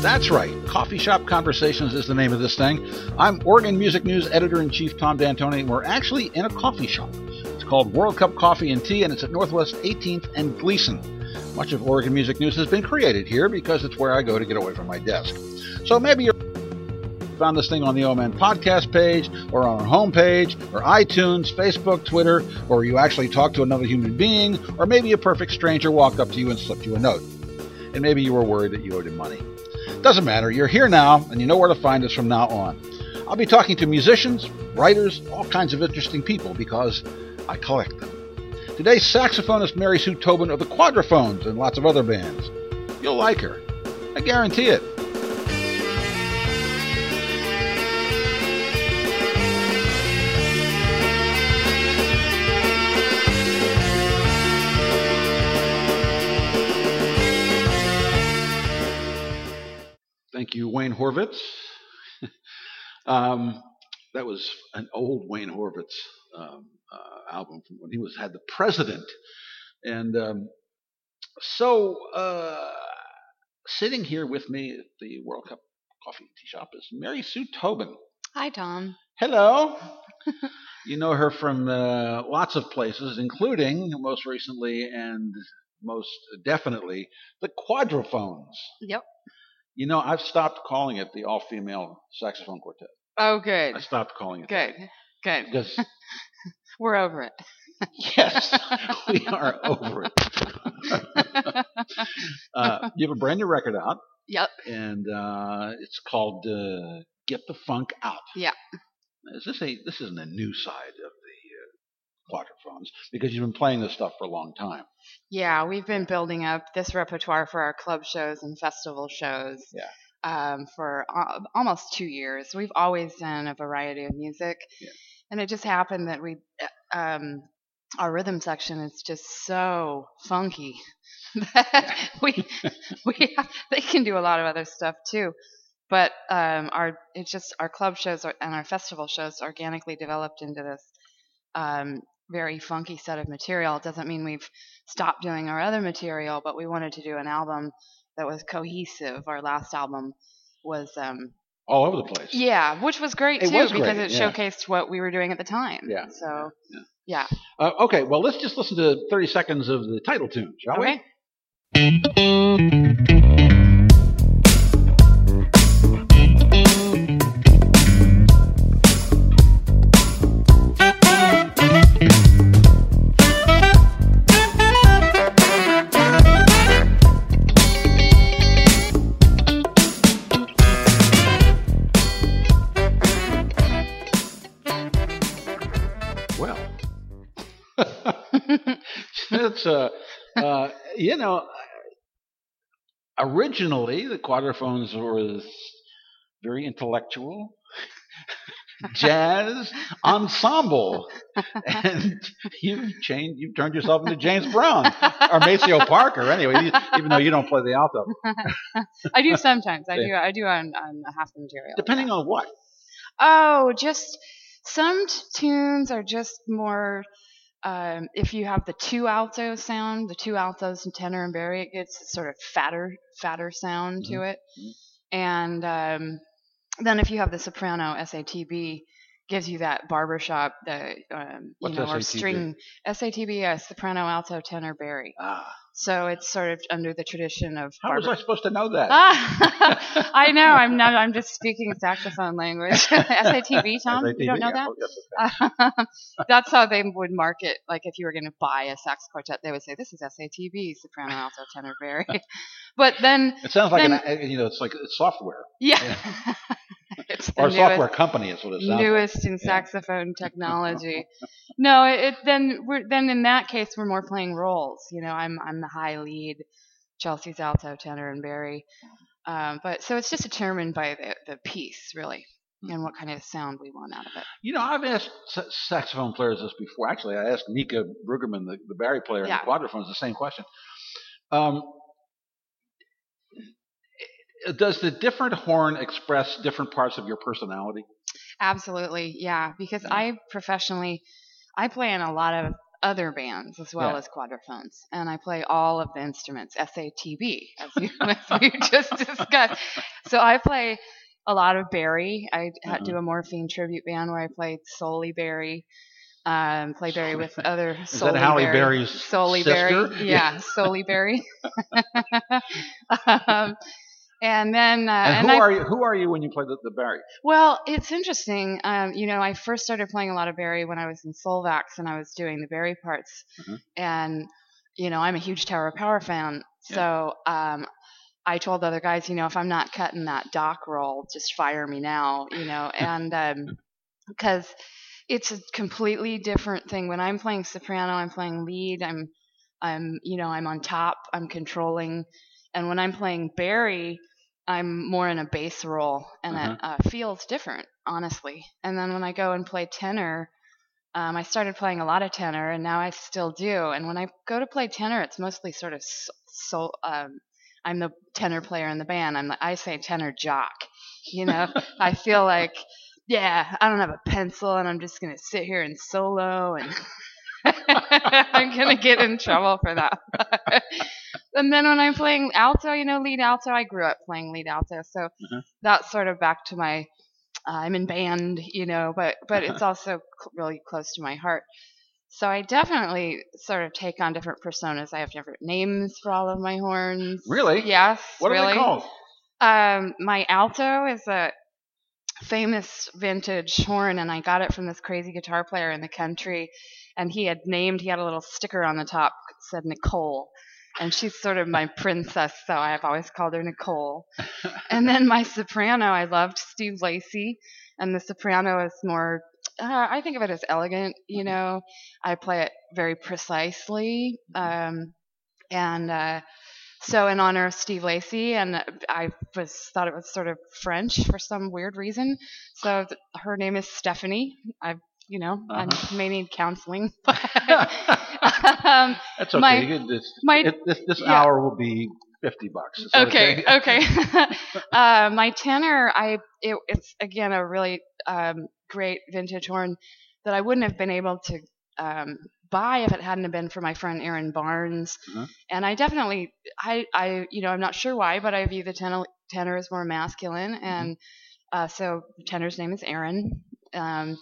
That's right. Coffee Shop Conversations is the name of this thing. I'm Oregon Music News editor in chief Tom D'Antoni, and we're actually in a coffee shop. It's called World Cup Coffee and Tea, and it's at Northwest 18th and Gleason. Much of Oregon Music News has been created here because it's where I go to get away from my desk. So maybe you found this thing on the OMN podcast page, or on our homepage, or iTunes, Facebook, Twitter, or you actually talked to another human being, or maybe a perfect stranger walked up to you and slipped you a note. And maybe you were worried that you owed him money. Doesn't matter. You're here now, and you know where to find us from now on. I'll be talking to musicians, writers, all kinds of interesting people because I collect them. Today's saxophonist Mary Sue Tobin of the Quadraphonnes and lots of other bands. You'll like her. I guarantee it. Thank you, Wayne Horvitz. um, that was an old Wayne Horvitz um, uh, album from when he was had the president, and um, so uh, sitting here with me at the World Cup Coffee Tea Shop is Mary Sue Tobin. Hi, Tom. Hello. you know her from uh, lots of places, including most recently and most definitely the Quadraphonnes. Yep. You know, I've stopped calling it the all female saxophone quartet. Oh, good. I stopped calling it Good. Good. because We're over it. yes, we are over it. uh, you have a brand new record out, yep. and uh, it's called uh, "Get the Funk Out." Yeah. Is this a this isn't a new side quadraphonnes because you've been playing this stuff for a long time. Yeah, we've been building up this repertoire for our club shows and festival shows. Yeah. Um, for uh, almost two years, we've always done a variety of music, Yeah. and it just happened that we, um, our rhythm section is just so funky that we we they can do a lot of other stuff too, but um, our it's just our club shows are- and our festival shows organically developed into this um, very funky set of material. It doesn't mean we've stopped doing our other material, but we wanted to do an album that was cohesive. Our last album was, um, All over the place. yeah, which was great It too was because great, it yeah. showcased what we were doing at the time. Yeah, So yeah. yeah. Uh, okay, well, let's just listen to 30 seconds of the title tune, shall we? Okay. Well, know, uh, originally the quadraphonnes were very intellectual, jazz ensemble, and you've changed, you've turned yourself into James Brown or Maceo Parker. Anyway, even though you don't play the alto, I do sometimes. I do. I do on, on half the material. depending on what. Oh, just some t- tunes are just more. Um, if you have the two alto sound, the two altos and tenor and barry, it gets a sort of fatter, fatter sound to it. mhm. And um, then if you have the soprano SATB, gives you that barbershop, the um, you What's know, or SATB? string SATB, uh, soprano, alto, tenor, barry. Ah, So it's sort of under the tradition of how was I supposed to know that? Ah, I know. I'm not. I'm just speaking saxophone language. SATB, Tom. You don't know Yeah, that? oh, yes, okay. That's how they would market. Like if you were going to buy a sax quartet, they would say, "This is SATB, soprano, alto, tenor, barry." but then, It sounds like Then- an, you know, it's like software yeah, it's or software newest, company is what it sounds like. newest in saxophone technology. no, it, it then we're then in that case we're more playing roles. You know, I'm I'm the high lead, Chelsea's alto, tenor, and barry. Um, but so it's just determined by the the piece really, and what kind of sound we want out of it. You know, I've asked saxophone players this before. Actually, I asked Mika Brueggemann, the, the Barry player Yeah. in the quadraphonnes, the same question. Um, does the different horn express different parts of your personality? Absolutely, yeah. Because Yeah. I professionally, I play in a lot of other bands as well Yeah. as quadraphonnes, and I play all of the instruments, SATB, as, you, as we just discussed. So I play a lot of Barry. I Uh-huh. do a Morphine tribute band where I played solely Barry. Um, play Barry with other Is solely that Halle Berry. Berry's Solely sister? Berry, yeah, solely Berry. um, and then, uh, And, and who I are you? Who are you when you play the, the Barry? well, it's interesting. Um, you know, I first started playing a lot of Barry when I was in Solvax and I was doing the Barry parts. Mhm. And, you know, I'm a huge Tower of Power fan. So um, I told the other guys, you know, if I'm not cutting that doc roll, just fire me now, you know, and because it's a completely different thing. When I'm playing soprano, I'm playing lead, I'm, I'm, you know, I'm on top, I'm controlling. And when I'm playing Barry, I'm more in a bass role, and it uh, feels different, honestly. And then when I go and play tenor, um, I started playing a lot of tenor, and now I still do. And when I go to play tenor, it's mostly sort of so. so um, I'm the tenor player in the band. I'm the, I say tenor jock. You know, I feel like, yeah, I don't have a pencil, and I'm just gonna sit here and solo, and I'm gonna get in trouble for that. and then when I'm playing alto, you know, lead alto, I grew up playing lead alto, so Mhm. that's sort of back to my. Uh, I'm in band, you know, but but it's also cl- really close to my heart. So I definitely sort of take on different personas. I have different names for all of my horns. Really? Yes. What really. are they called? Um, my alto is a famous vintage horn, and I got it from this crazy guitar player in the country. And he had named, he had a little sticker on the top that said Nicole. And she's sort of my princess, so I've always called her Nicole. and then my soprano, I loved Steve Lacy, and the soprano is more, uh, I think of it as elegant, you know. I play it very precisely. Um, and uh, so in honor of Steve Lacy, and I was thought it was sort of French for some weird reason. So th- her name is Stephanie. I, you know, Uh-huh. may need counseling. But, um, That's okay. my- this, my- this this yeah. hour will be fifty bucks. Is okay, okay. uh, my tenor, I it, it's again a really um, great vintage horn that I wouldn't have been able to um, buy if it hadn't been for my friend Aaron Barnes. Mhm. And I definitely, I, I, you know, I'm not sure why, but I view the tenor, tenor as more masculine, and uh, so tenor's name is Aaron. Um,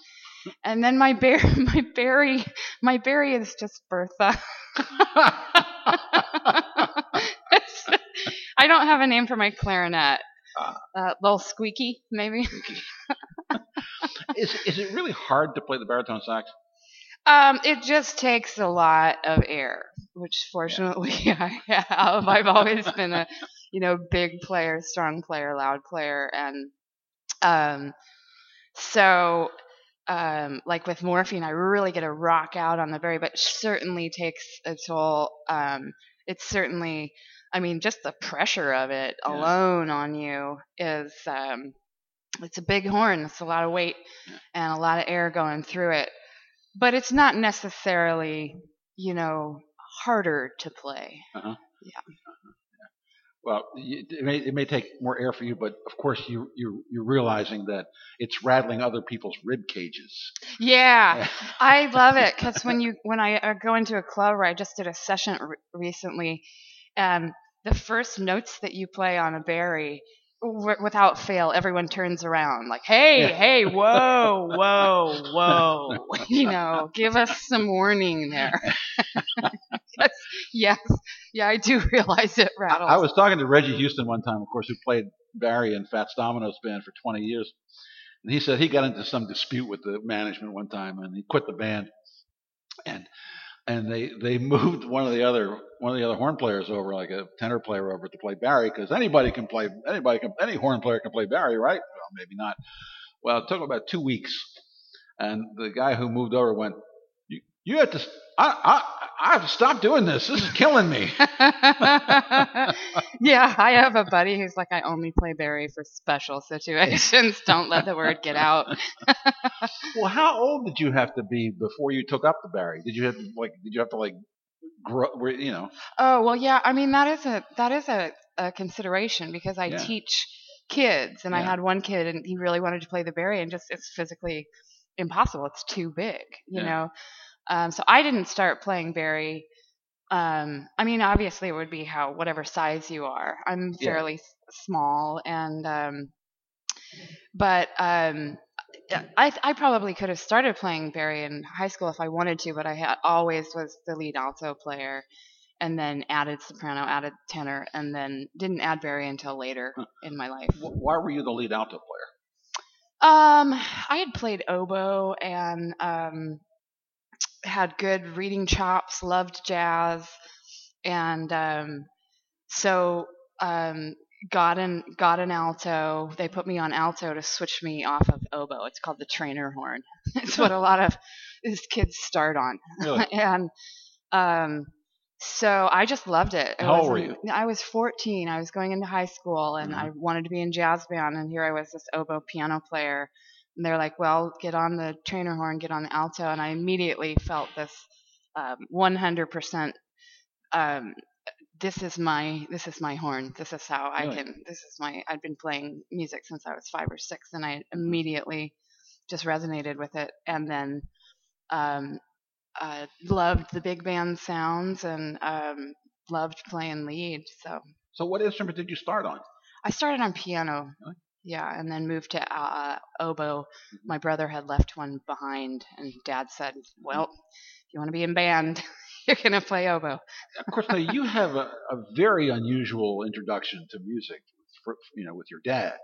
and then my bear, my Barry, my Barry is just Bertha. I don't have a name for my clarinet. Ah. Uh, little squeaky, maybe. is is it really hard to play the baritone sax? Um, it just takes a lot of air, which fortunately I have. I've always been a, you know, big player, strong player, loud player, and um, so um, like with morphine, I really get a rock out on the very, but certainly takes a toll. Um, it's certainly, I mean, just the pressure of it Yeah. alone on you is, um, it's a big horn. It's a lot of weight Yeah. and a lot of air going through it. But it's not necessarily, you know, harder to play. Well, it may it may take more air for you, but of course you you you're realizing that it's rattling other people's rib cages. Yeah, I love it because when you when I uh, go into a club, or I just did a session re- recently, and the first notes that you play on a Barry, w- without fail, everyone turns around like, "Hey, Yeah. hey, whoa, whoa, whoa!" you know, give us some warning there. 'Cause, yes, yeah, I do realize it rattles. I was talking to Reggie Houston one time, of course, who played Barry in Fats Domino's band for 20 years, and he said he got into some dispute with the management one time, and he quit the band, and and they they moved one of the other one of the other horn players over, like a tenor player over to play Barry, because anybody can play anybody can any horn player can play Barry, right? Well, maybe not. Well, it took about two weeks, and the guy who moved over went, "You you have to." s- I, I, I have to stop doing this. This is killing me. yeah, I have a buddy who's like, I only play Barry for special situations. Don't let the word get out. Well, how old did you have to be before you took up the Barry? Did you have to, like? Did you have to like grow? You know? Oh well, yeah. I mean, that is a that is a, a consideration because I Yeah. teach kids, and I had one kid, and he really wanted to play the Barry, and just it's physically impossible. It's too big, you Yeah. know. Um, so I didn't start playing very. Um, I mean, obviously, it would be how whatever size you are. I'm Yeah. fairly s small, and um, but um, I I probably could have started playing Barry in high school if I wanted to, but I had always was the lead alto player, and then added soprano, added tenor, and then didn't add Barry until later Huh. in my life. Why were you the lead alto player? Um, I had played oboe and um, had good reading chops, loved jazz, and um, so um, got an got an alto. They put me on alto to switch me off of oboe. It's called the trainer horn. it's what a lot of these kids start on, Really? and um, so I just loved it. It How old were you? I was 14. I was going into high school, and Mhm. I wanted to be in jazz band. And here I was, this oboe piano player. And they're like, "Well, get on the trainer horn, get on the alto." And I immediately felt this um, 100%. Um, this is my this is my horn. This is how I can. This is my. I'd been playing music since I was five or six, and I immediately just resonated with it. And then um, uh, loved the big band sounds and um, loved playing lead. So So what instrument did you start on? I started on piano. Really? Yeah, and then moved to uh, oboe. My brother had left one behind, and Dad said, "Well, if you want to be in band, you're gonna play oboe." Of course, now you have a, a very unusual introduction to music, for, you know, with your dad.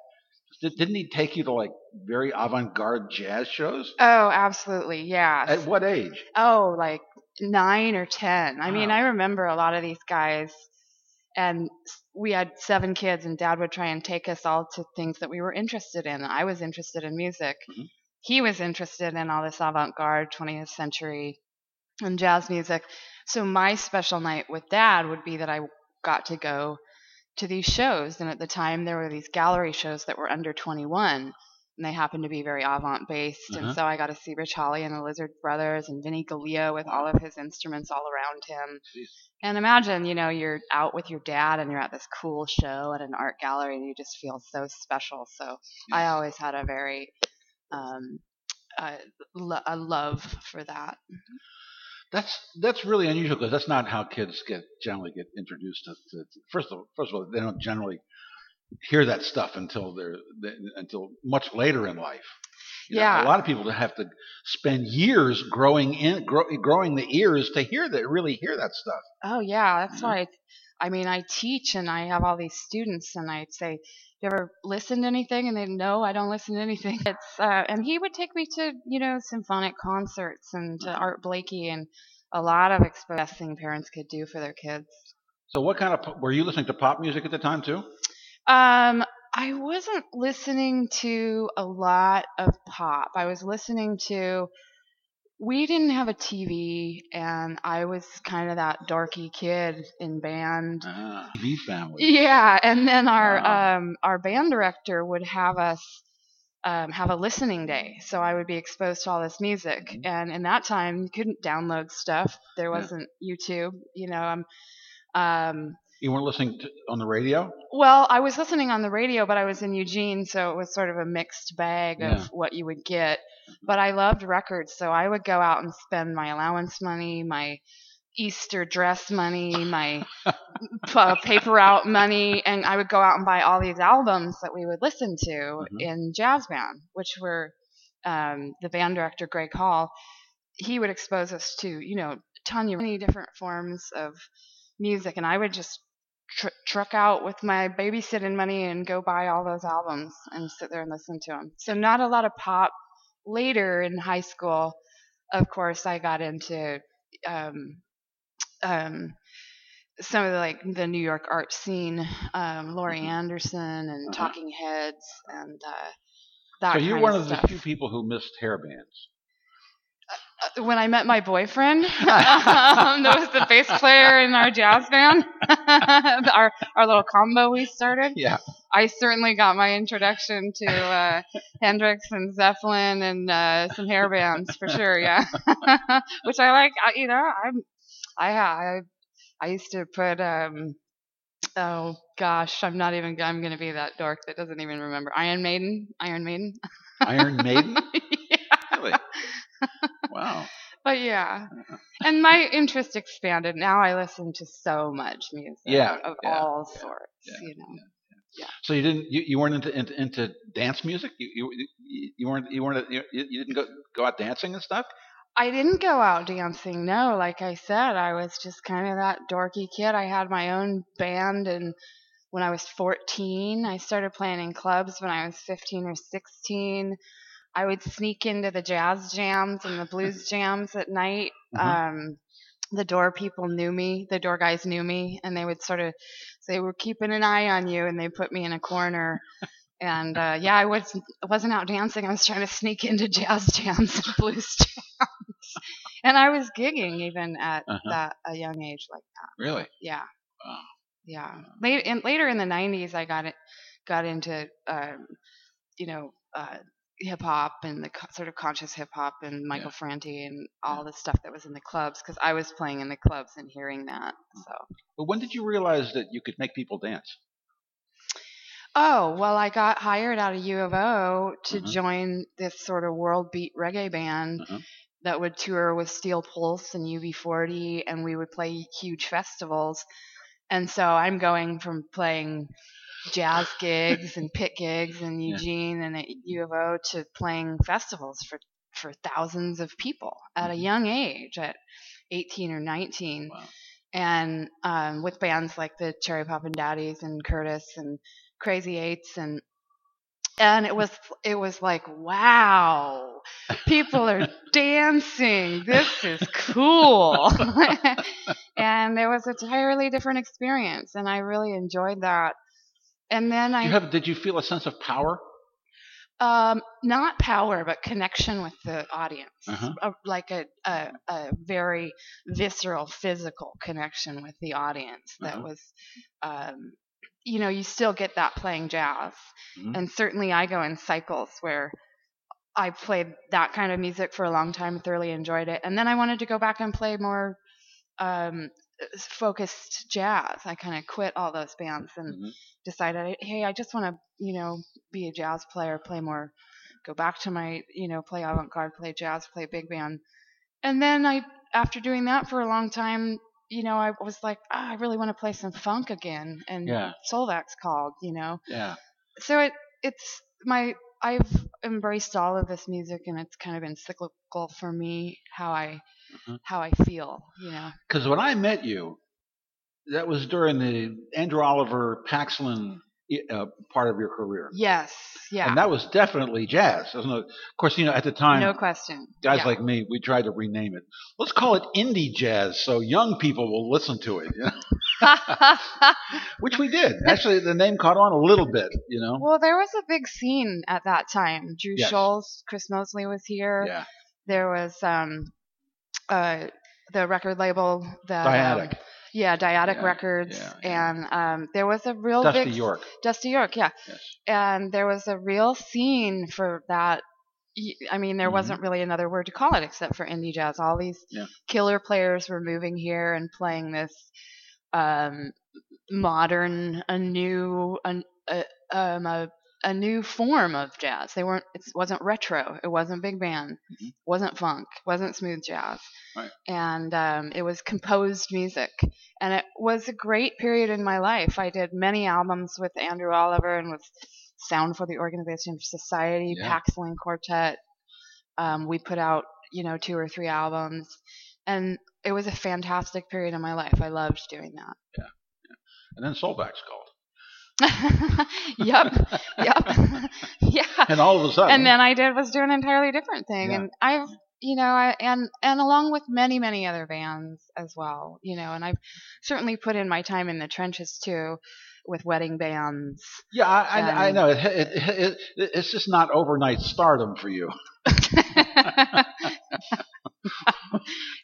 Did, didn't he take you to like very avant-garde jazz shows? Oh, absolutely, yeah. At what age? Oh, like nine or ten. I mean, I remember a lot of these guys, and we had seven kids, and Dad would try and take us all to things that we were interested in. I was interested in music. Mhm. He was interested in all this avant-garde 20th century and jazz music. So my special night with Dad would be that I got to go to these shows, and at the time there were these gallery shows that were under 21 and they happen to be very avant based. Uh-huh. And so I got to see Rich Holly and the Lizard Brothers and Vinnie Galileo with all of his instruments all around him. Jeez. And imagine, you know, you're out with your dad and you're at this cool show at an art gallery and you just feel so special. So I always had a very um, lo- a love for that. That's that's really unusual because that's not how kids get generally get introduced to. to first of all, first of all, they don't generally hear that stuff until they're they, until much later in life. You know, Yeah. a lot of people have to spend years growing in grow, growing the ears to hear that really hear that stuff. Oh yeah, that's Yeah. why. I, I mean, I teach and I have all these students, and I'd say, "You ever listen to anything?" And they no, I don't listen to anything. It's uh, and he would take me to you know symphonic concerts and to Mhm. Art Blakey and a lot of express thing parents could do for their kids. So, what kind of were you listening to pop music at the time too? Um, I wasn't listening to a lot of pop. I was listening to. We didn't have a TV, and I was kind of that dorky kid in band. Ah, TV family. Yeah, and then our Wow. um, our band director would have us um, have a listening day, so I would be exposed to all this music. Mhm. And in that time, you couldn't download stuff. There wasn't YouTube. You know, um, um, You weren't listening to, on the radio. well, I was listening on the radio, but I was in Eugene, so it was sort of a mixed bag of Yeah. what you would get. But I loved records, so I would go out and spend my allowance money, my Easter dress money, my p- paper out money, and I would go out and buy all these albums that we would listen to Mhm. in jazz band, which were um, the band director Greg Hall. He would expose us to, you know, ton of many different forms of music, and I would just tr- truck out with my babysitting money and go buy all those albums and sit there and listen to them. So not a lot of pop. Later in high school, of course, I got into um, um, some of the like the New York art scene, um, Laurie Mhm. Anderson and Uh-huh. Talking Heads and uh, that. so you're one of of the few people who missed hair bands. Uh, when I met my boyfriend, um, that was the bass player in our jazz band, our our little combo we started. Yeah. I certainly got my introduction to uh, Hendrix and Zeppelin and uh, some hair bands for sure. Yeah, which I like. I, you know, I'm I I I used to put um oh gosh, I'm not even I'm gonna be that dork that doesn't even remember Iron Maiden, Iron Maiden. Iron Maiden. yeah. Really? Wow. but yeah, and my interest expanded. Now I listen to so much music, Yeah, of yeah, all yeah, sorts. you know, Yeah. So you didn't you, you weren't into, into into dance music? You you you weren't you weren't you, you didn't go go out dancing and stuff? I didn't go out dancing. No, like I said, I was just kind of that dorky kid. I had my own band, and when I was 14, I started playing in clubs. When I was 15 or 16, I would sneak into the jazz jams and the blues jams at night. Mhm. Um, the door people knew me. The door guys knew me, and they would sort of say, "We're keeping an eye on you," and they put me in a corner. And uh, yeah, I was wasn't out dancing. I was trying to sneak into jazz jams and blues jams, and I was gigging even at Uh-huh. that a young age like that. Really? Yeah, Wow. yeah. Late in, later in the '90s, I got it got into um, you know uh, hip hop and the co- sort of conscious hip hop and Michael Franti and all the stuff that was in the clubs because I was playing in the clubs and hearing that. So. But when did you realize that you could make people dance? Oh, well, I got hired out of U of O to Mhm. join this sort of world beat reggae band Mhm. that would tour with Steel Pulse and UB40, and we would play huge festivals. And so I'm going from playing jazz gigs and pit gigs in Yeah. Eugene and at U of O to playing festivals for, for thousands of people at a Mhm. young age, at 18 or 19 Wow. and um, with bands like the Cherry Poppin' Daddies and Curtis and Crazy Eights and and it was it was like wow people are dancing this is cool and it was a entirely different experience and I really enjoyed that and then You I have did you feel a sense of power? um, not power, but connection with the audience, Uh-huh. A- like a, a a very visceral, physical connection with the audience. That Uh-huh. was, um, you know, you still get that playing jazz, Mhm. and certainly I go in cycles where I played that kind of music for a long time, thoroughly enjoyed it, and then I wanted to go back and play more. Um, focused jazz. I kind of quit all those bands and Mhm. decided, hey, I just want to, you know, be a jazz player, play more, go back to my, you know, play avant garde, play jazz, play big band. And then I, after doing that for a long time, you know, I was like, ah, I really want to play some funk again. And Yeah. Solvax called, you know. Yeah. So it, it's my, I've embraced all of this music and it's kind of been cyclical for me how I, Mhm. how I feel, you know. Because when I met you, that was during the Andrew Oliver Paxlin uh, part of your career. Yes. Yeah. And that was definitely jazz. No- of course, you know, at the time, no question. guys Yeah. like me, we tried to rename it. Let's call it indie jazz so young people will listen to it. You know? Which we did. Actually, the name caught on a little bit, you know? Well, there was a big scene at that time. Drew Yes. Schultz, Chris Mosley was here. Yeah. There was um, uh, the record label the Dyadic. Um, yeah, Dyadic Yeah, Records, yeah, yeah. and um, there was a real Dusty big York. Dusty York, yeah, Yes. and there was a real scene for that. I mean, there Mhm. wasn't really another word to call it except for indie jazz. All these Yeah. killer players were moving here and playing this um, modern, a new, an, a, um, a, a new form of jazz. They weren't. It wasn't retro. It wasn't big band. Mhm. Wasn't funk. Wasn't smooth jazz. Right. And um, it was composed music, and it was a great period in my life. I did many albums with Andrew Oliver and with Sound for the Organization of Society, Yeah. Paxlin Quartet. Um, we put out, you know, two or three albums, and it was a fantastic period in my life. I loved doing that. Yeah. And then Soulback's called. yep, yep, yeah. And all of a sudden, And then I did was do an entirely different thing, Yeah. and I've, you know, I, and and along with many many other bands as well, you know, and I've certainly put in my time in the trenches too, with wedding bands. yeah, I, I, I and- know. It, it, it, it, it's just not overnight stardom for you.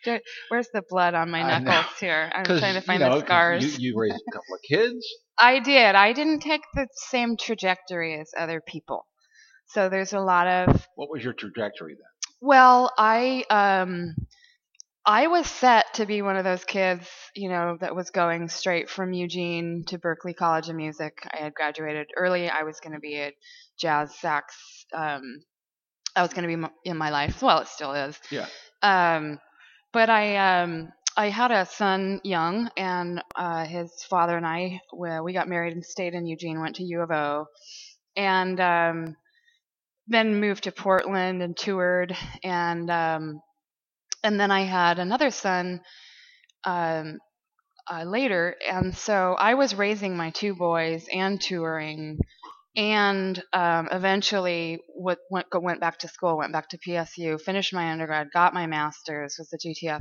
Where's the blood on my knuckles here? I'm trying to you find know, the scars. You, you raised a couple of kids. I did. I didn't take the same trajectory as other people. So there's a lot of What was your trajectory then? well, I um I was set to be one of those kids, you know, that was going straight from Eugene to Berklee College of Music. I had graduated early. I was going to be a jazz sax um I was going to be m- in my life. Well, it still is. Yeah. Um but I um I had a son young, and uh, his father and I we, we got married and stayed in Eugene, went to U of O, and um, then moved to Portland and toured, and um, and then I had another son um, uh, later, and so I was raising my two boys and touring, and um, eventually went went back to school, went back to PSU, finished my undergrad, got my master's, was the GTF.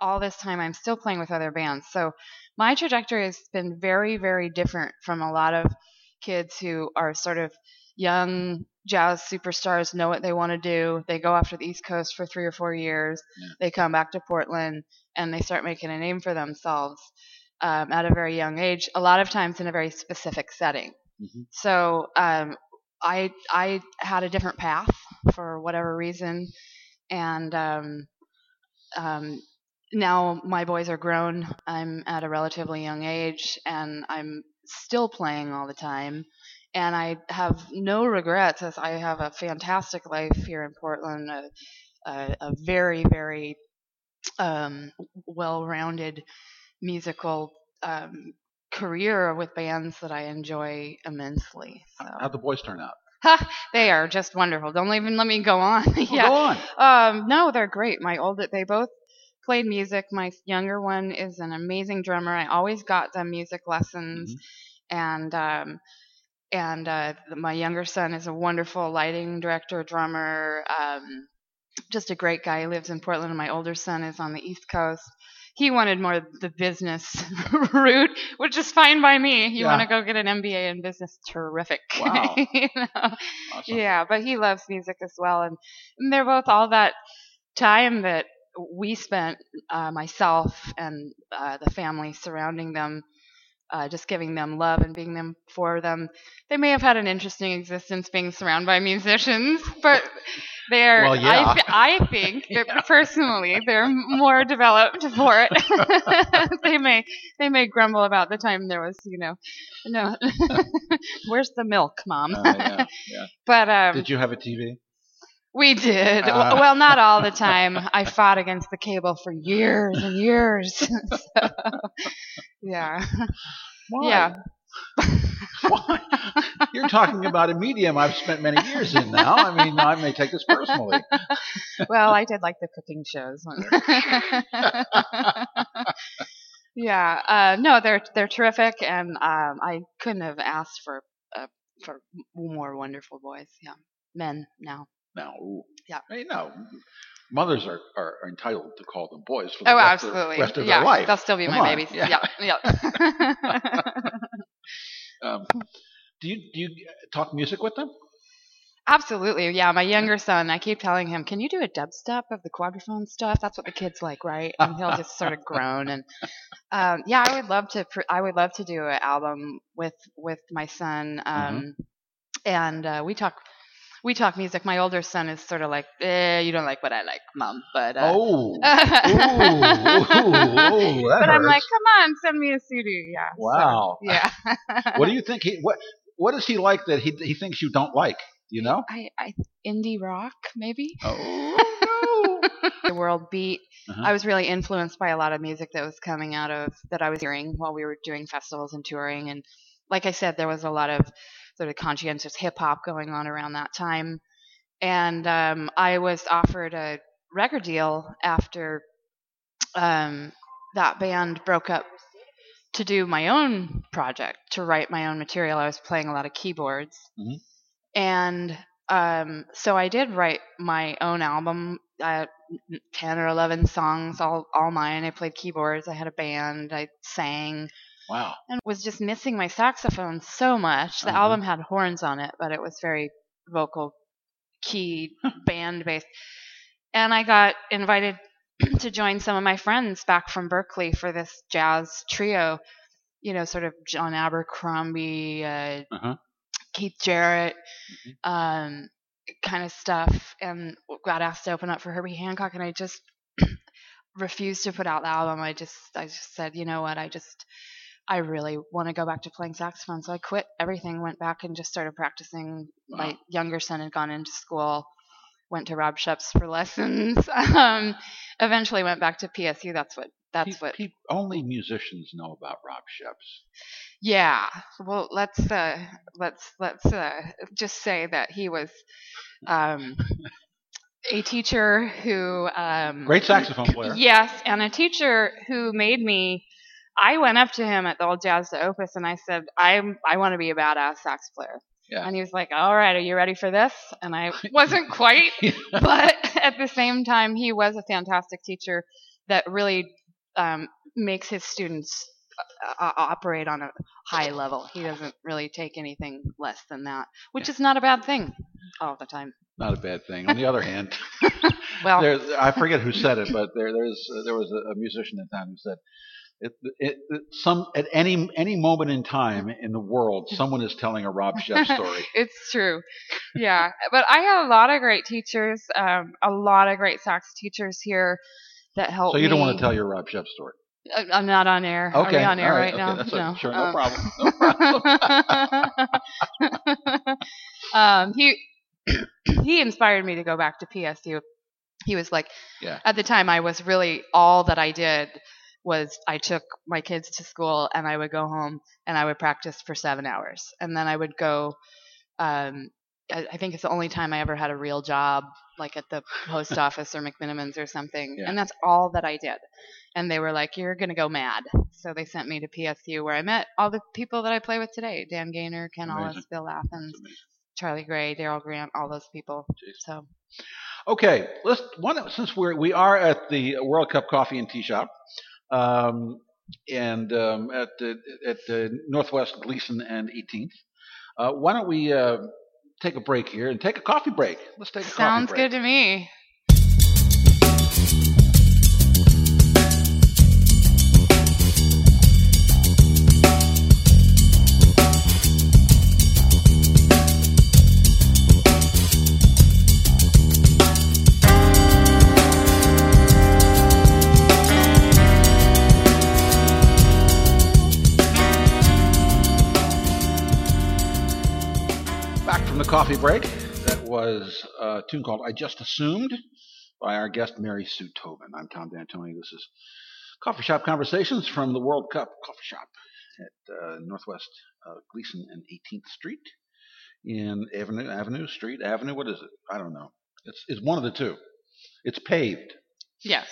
All this time, I'm still playing with other bands. So my trajectory has been very, very different from a lot of kids who are sort of young jazz superstars know what they want to do. They go after the East Coast for three or four years. Yeah. They come back to Portland and they start making a name for themselves um, at a very young age. A lot of times in a very specific setting. Mm-hmm. So um, I I had a different path for whatever reason, and um, um, now my boys are grown. I'm at a relatively young age, and I'm still playing all the time. And I have no regrets as I have a fantastic life here in Portland, a, a, a very, very um, well rounded musical um, career with bands that I enjoy immensely. So. How'd the boys turn out? Ha, they are just wonderful. Don't even let me go on. yeah. Go on. Um, no, they're great. My old, they both played music. My younger one is an amazing drummer. I always got them music lessons, mm-hmm. and um, and uh, my younger son is a wonderful lighting director, drummer. Um, just a great guy. He lives in Portland, and my older son is on the East Coast he wanted more the business route, which is fine by me. You yeah. want to go get an MBA in business? Terrific. Wow. you know? awesome. Yeah, but he loves music as well, and, and they're both all that time that we spent, uh, myself and uh, the family surrounding them uh, just giving them love and being them for them. They may have had an interesting existence being surrounded by musicians, but they're well, yeah. I, I think yeah. personally they're more developed for it. they may they may grumble about the time there was you know no where's the milk, mom? Uh, yeah, yeah. But um, did you have a TV? We did. Uh, well, not all the time. I fought against the cable for years and years. so, yeah. Why? Yeah. Why? You're talking about a medium I've spent many years in now. I mean, I may take this personally. well, I did like the cooking shows. yeah. Uh, no, they're they're terrific, and um, I couldn't have asked for uh, for more wonderful boys. Yeah, men now now. Ooh. Yeah. Mean, no. Mothers are, are, are, entitled to call them boys for the oh, rest, absolutely. Of, rest of yeah, their life. They'll still be Come my on. babies. Yeah. Yeah. yeah. um, do you do you talk music with them? Absolutely, yeah. My younger son, I keep telling him, "Can you do a dubstep of the quadraphone stuff? That's what the kids like, right?" And he'll just sort of groan. And um, yeah, I would love to. Pr- I would love to do an album with with my son. Um, mm-hmm. And uh, we talk we talk music. My older son is sort of like, eh, you don't like what I like, mom. But uh, oh, ooh, ooh, but hurts. I'm like, come on, send me a CD. Yeah. Wow. So, yeah. what do you think? He what What does he like that he he thinks you don't like? You know? I, I indie rock maybe. Oh no. the world beat. Uh-huh. I was really influenced by a lot of music that was coming out of that I was hearing while we were doing festivals and touring and like I said there was a lot of sort of conscientious hip hop going on around that time. And um, I was offered a record deal after um, that band broke up to do my own project, to write my own material. I was playing a lot of keyboards. Mm-hmm. And um, so I did write my own album, uh, 10 or 11 songs, all, all mine. I played keyboards, I had a band, I sang. Wow. And was just missing my saxophone so much. The uh-huh. album had horns on it, but it was very vocal key band based. And I got invited to join some of my friends back from Berkeley for this jazz trio, you know, sort of John Abercrombie, uh, uh-huh. Keith Jarrett, mm-hmm. um, kind of stuff. And got asked to open up for Herbie Hancock, and I just refused to put out the album. I just, I just said, you know what, I just I really want to go back to playing saxophone. So I quit everything, went back and just started practicing. Wow. My younger son had gone into school. went to Rob Scheps for lessons. Um, eventually went back to PSU. That's what that's what pe- only musicians know about Rob Scheps. Yeah. Well, let's uh, let's let's uh, just say that he was um, a teacher who um, Great saxophone player. Yes, and a teacher who made me. I went up to him at the old Jazz de Opus and I said, "I'm I want to be a badass sax player." Yeah. And he was like, "All right, are you ready for this?" And I wasn't quite, but at the same time, he was a fantastic teacher that really um, makes his students uh, operate on a high level. He doesn't really take anything less than that, which is not a bad thing all the time. Not a bad thing. On the other hand, Well, there, I forget who said it, but there there's uh, there was a, a musician in town who said. It, it, it, some at any any moment in time in the world, someone is telling a Rob Scheps story. it's true. Yeah, but I had a lot of great teachers, um, a lot of great sax teachers here that helped So you don't me. want to tell your Rob Scheps story. I'm not on air. Are Okay, we on air right, okay, now? No. a, sure, no Um, problem. No problem. um, he he inspired me to go back to PSU. He was like, Yeah. at the time, I was really all that I did was I took my kids to school and I would go home and I would practice for seven hours, and then I would go. Um, I, I think it's the only time I ever had a real job, like at the post office or McMenamins or something, Yeah. and that's all that I did. And they were like, "You're gonna go mad," so they sent me to PSU, where I met all the people that I play with today: Dan Gaynor, Ken Amazing. Ellis, Bill Athens, Charlie Gray, Darrell Grant, all those people. Jeez. So Okay, let's one since we're we are at the World Cup Coffee and Tea Shop, um, and um, at the at the Northwest Gleason and 18th. Uh, why don't we uh, take a break here and take a coffee break? Let's take a sounds coffee break. good to me. Coffee break. That was a tune called "I Just Assumed" by our guest Mary Sue Tobin. I'm Tom D'Antoni. This is Coffee Shop Conversations from the World Cup Coffee Shop at uh, Northwest uh, Gleason and 18th Street in Avenue Avenue Street Avenue. What is it? I don't know. It's it's one of the two. It's paved. Yes.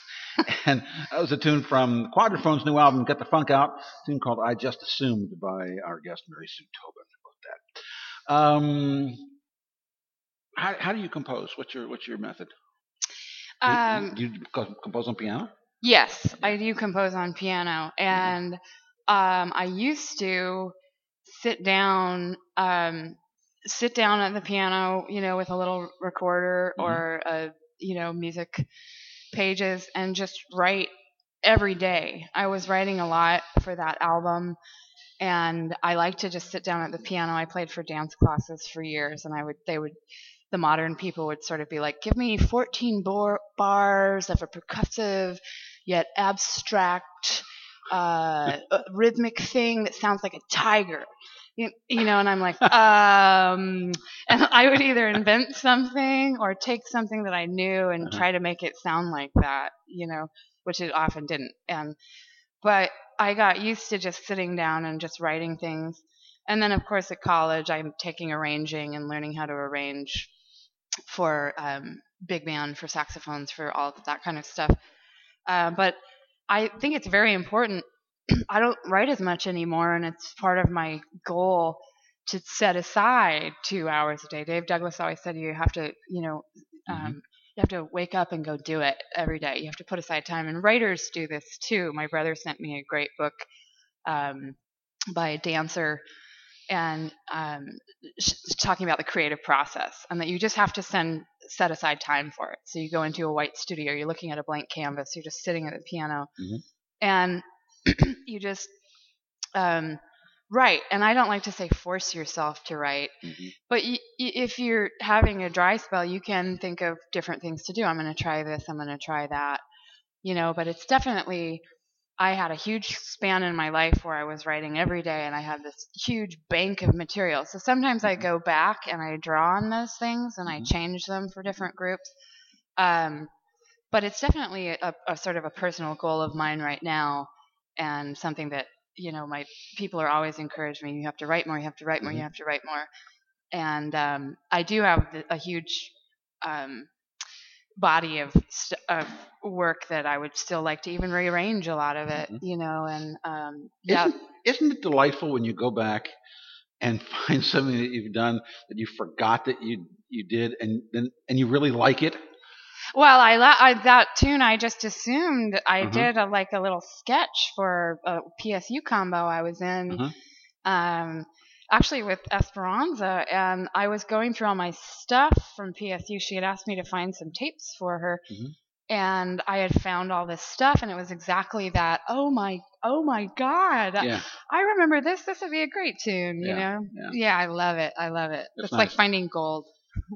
and that was a tune from Quadraphone's new album, Get the Funk Out, a tune called I Just Assumed by our guest Mary Sue Tobin. Um, how, how do you compose? What's your what's your method? Do you- Um, do you, compose on piano? Yes, I do compose on piano, and um, I used to sit down, um, sit down at the piano, you know, with a little recorder Mhm. or a, you know, music pages, and just write every day. I was writing a lot for that album, and I like to just sit down at the piano. I played for dance classes for years, and I would, they would. The modern people would sort of be like, "Give me 14 bar- bars of a percussive yet abstract uh, rhythmic thing that sounds like a tiger. You, you know, and I'm like, um, and I would either invent something or take something that I knew and Uh-huh. try to make it sound like that, you know, which it often didn't. And, but I got used to just sitting down and just writing things. And then, of course, at college, I'm taking arranging and learning how to arrange for um, big band, for saxophones, for all of that kind of stuff. Uh, but I think it's very important. I don't write as much anymore, and it's part of my goal to set aside two hours a day. Dave Douglas always said you have to, you know, um, you have to wake up and go do it every day. You have to put aside time, and writers do this too. My brother sent me a great book um, by a dancer, and um, sh- talking about the creative process, and that you just have to send set aside time for it. So you go into a white studio, you're looking at a blank canvas, you're just sitting at the piano, Mhm. and you just um, write. And I don't like to say force yourself to write, Mhm. but y- y- if you're having a dry spell, you can think of different things to do. I'm going to try this. I'm going to try that. You know, but it's definitely I had a huge span in my life where I was writing every day and I had this huge bank of material. So sometimes I Mhm. go back and I draw on those things and I Mhm. change them for different groups. Um, but it's definitely a, a sort of a personal goal of mine right now and something that, you know, my people are always encouraging me. You have to write more, you have to write more, Mhm. you have to write more. And um, I do have a huge um, body of, st- of work that I would still like to even rearrange a lot of it, Mhm. you know, and um, yeah, Isn't, isn't it delightful when you go back and find something that you've done that you forgot that you you did and then and you really like it? Well, I, la- I that tune I just assumed I Mhm. did a, like a little sketch for a PSU combo I was in, Mhm. um, actually with Esperanza, and I was going through all my stuff from PSU. She had asked me to find some tapes for her, Mhm. and I had found all this stuff, and it was exactly that. Oh my, oh my God! Yeah. I remember this. This would be a great tune, you Yeah, know? yeah. I love it. I love it. It's It's, like finding gold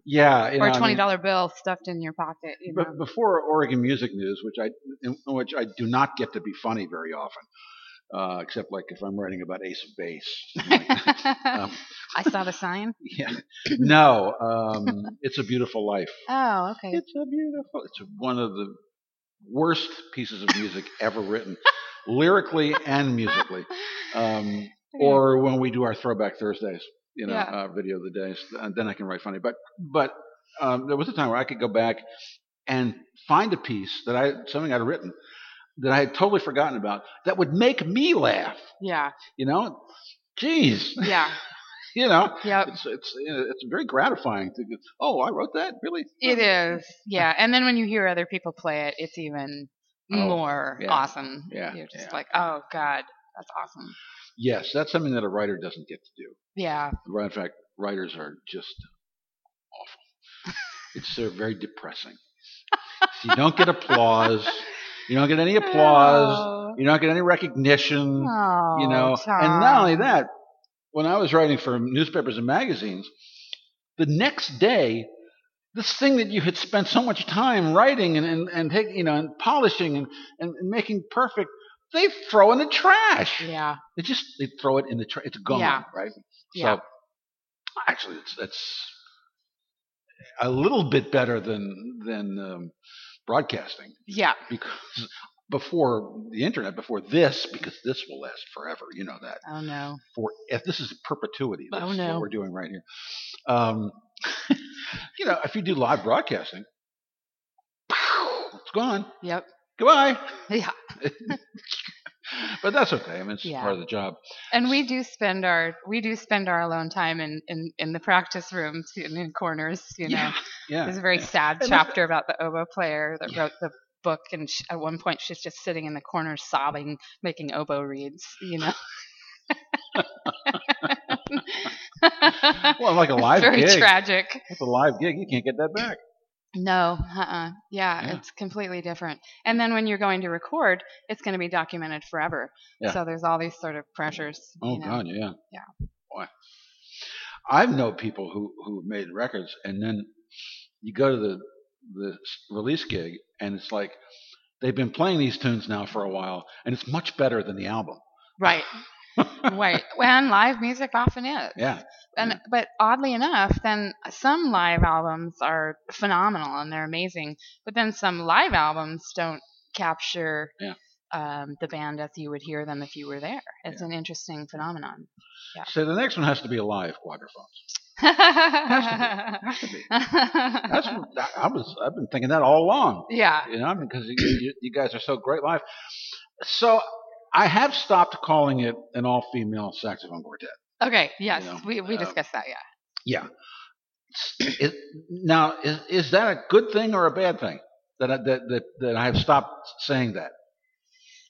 Yeah. or know, a I mean, twenty dollar bill stuffed in your pocket. You know? But before Oregon Music News, which I in which I do not get to be funny very often, uh, except like if I'm writing about Ace of Base. um, I saw the sign. yeah. No, um, it's a beautiful life. Oh, okay. It's a beautiful. It's one of the worst pieces of music ever written, lyrically and musically. Um, or when we do our Throwback Thursdays, you know, Yeah. uh, video of the days, and then I can write funny. But but um, there was a time where I could go back and find a piece that I something I'd written that I had totally forgotten about that would make me laugh. yeah, You know, jeez, yeah, you know, yep. it's it's it's very gratifying to go, oh I wrote that really. It is. Yeah, and then when you hear other people play it, it's even Oh, more yeah. awesome. Yeah, You're just yeah. like, oh god, that's awesome. Yes, that's something that a writer doesn't get to do. Yeah, In fact, writers are just awful. It's uh, very depressing. So you don't get applause. You don't get any applause. Oh, You don't get any recognition. oh, you know, and not only that, when I was writing for newspapers and magazines, the next day, this thing that you had spent so much time writing and and, and take, you know, and polishing and, and making perfect, they throw in the trash. Yeah, They just they throw it in the trash. It's gone, Yeah. right? Yeah. So actually, it's it's a little bit better than than um, broadcasting yeah, because before the internet, before this, because this will last forever. You know that oh no, for if this is perpetuity. This Oh, no. what we're doing right here. Um, you know, if you do live broadcasting, it's gone. yep, Goodbye. yeah. But that's okay. I mean, it's Yeah. part of the job. And we do spend our we do spend our alone time in in, in the practice rooms in, in corners. You know, Yeah. Yeah. there's a very sad And chapter about the oboe player that Yeah. wrote the book, and sh at one point she's just sitting in the corner sobbing, making oboe reeds. You know. Well, like a live very gig. tragic. It's a live gig. You can't get that back. No, uh-uh. Yeah, Yeah. it's completely different. And then when you're going to record, it's going to be documented forever. Yeah. So there's all these sort of pressures. Oh you know. God, yeah. Yeah. Boy, I've known people who who made records, and then you go to the the release gig, and it's like they've been playing these tunes now for a while, and it's much better than the album. Right, right. When live music often is. Yeah. And Yeah. but oddly enough, then some live albums are phenomenal and they're amazing. But then some live albums don't capture Yeah. um, the band as you would hear them if you were there. It's Yeah. an interesting phenomenon. So the next one has to be a live Quadraphonne. Has to be. Has to be. That's what, I was. I've been thinking that all along. yeah. You know, because you, you, you guys are so great live. So I have stopped calling it an all-female saxophone quartet. Okay. Yes. know, we we uh, discussed that. Yeah. Yeah. Is, now, is, is that a good thing or a bad thing that I, that that that I have stopped saying that?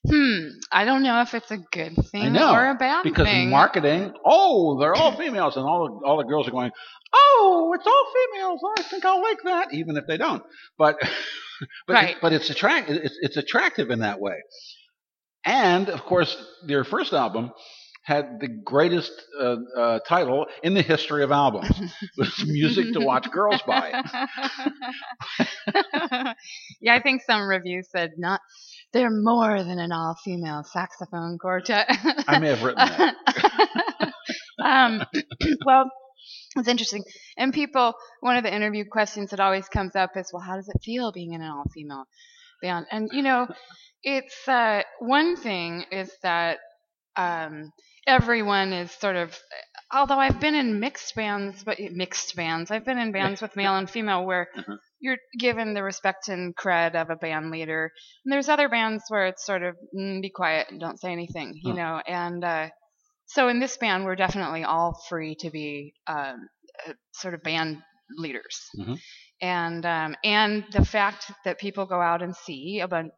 Hmm. I don't know if it's a good thing know, or a bad Because thing. in marketing, oh, they're all females, and all all the girls are going, oh, it's all females. I think I'll like that, even if they don't. But but Right. but it's attract it's, it's attractive in that way. And of course, their first album had the greatest uh, uh, title in the history of albums. It was music to watch girls by. yeah, I think some reviews said not they're more than an all-female saxophone quartet. I may have written that. um, well, it's interesting. And people, one of the interview questions that always comes up is, well, how does it feel being in an all-female band? And you know, it's uh, one thing is that um, everyone is sort of although I've been in mixed bands, but mixed bands. I've been in bands with male and female where Uh-huh. you're given the respect and cred of a band leader. And there's other bands where it's sort of mm, be quiet and don't say anything, you Huh. know. And uh, so in this band, we're definitely all free to be um, uh, sort of band leaders. Mhm. And um, and the fact that people go out and see a bunch.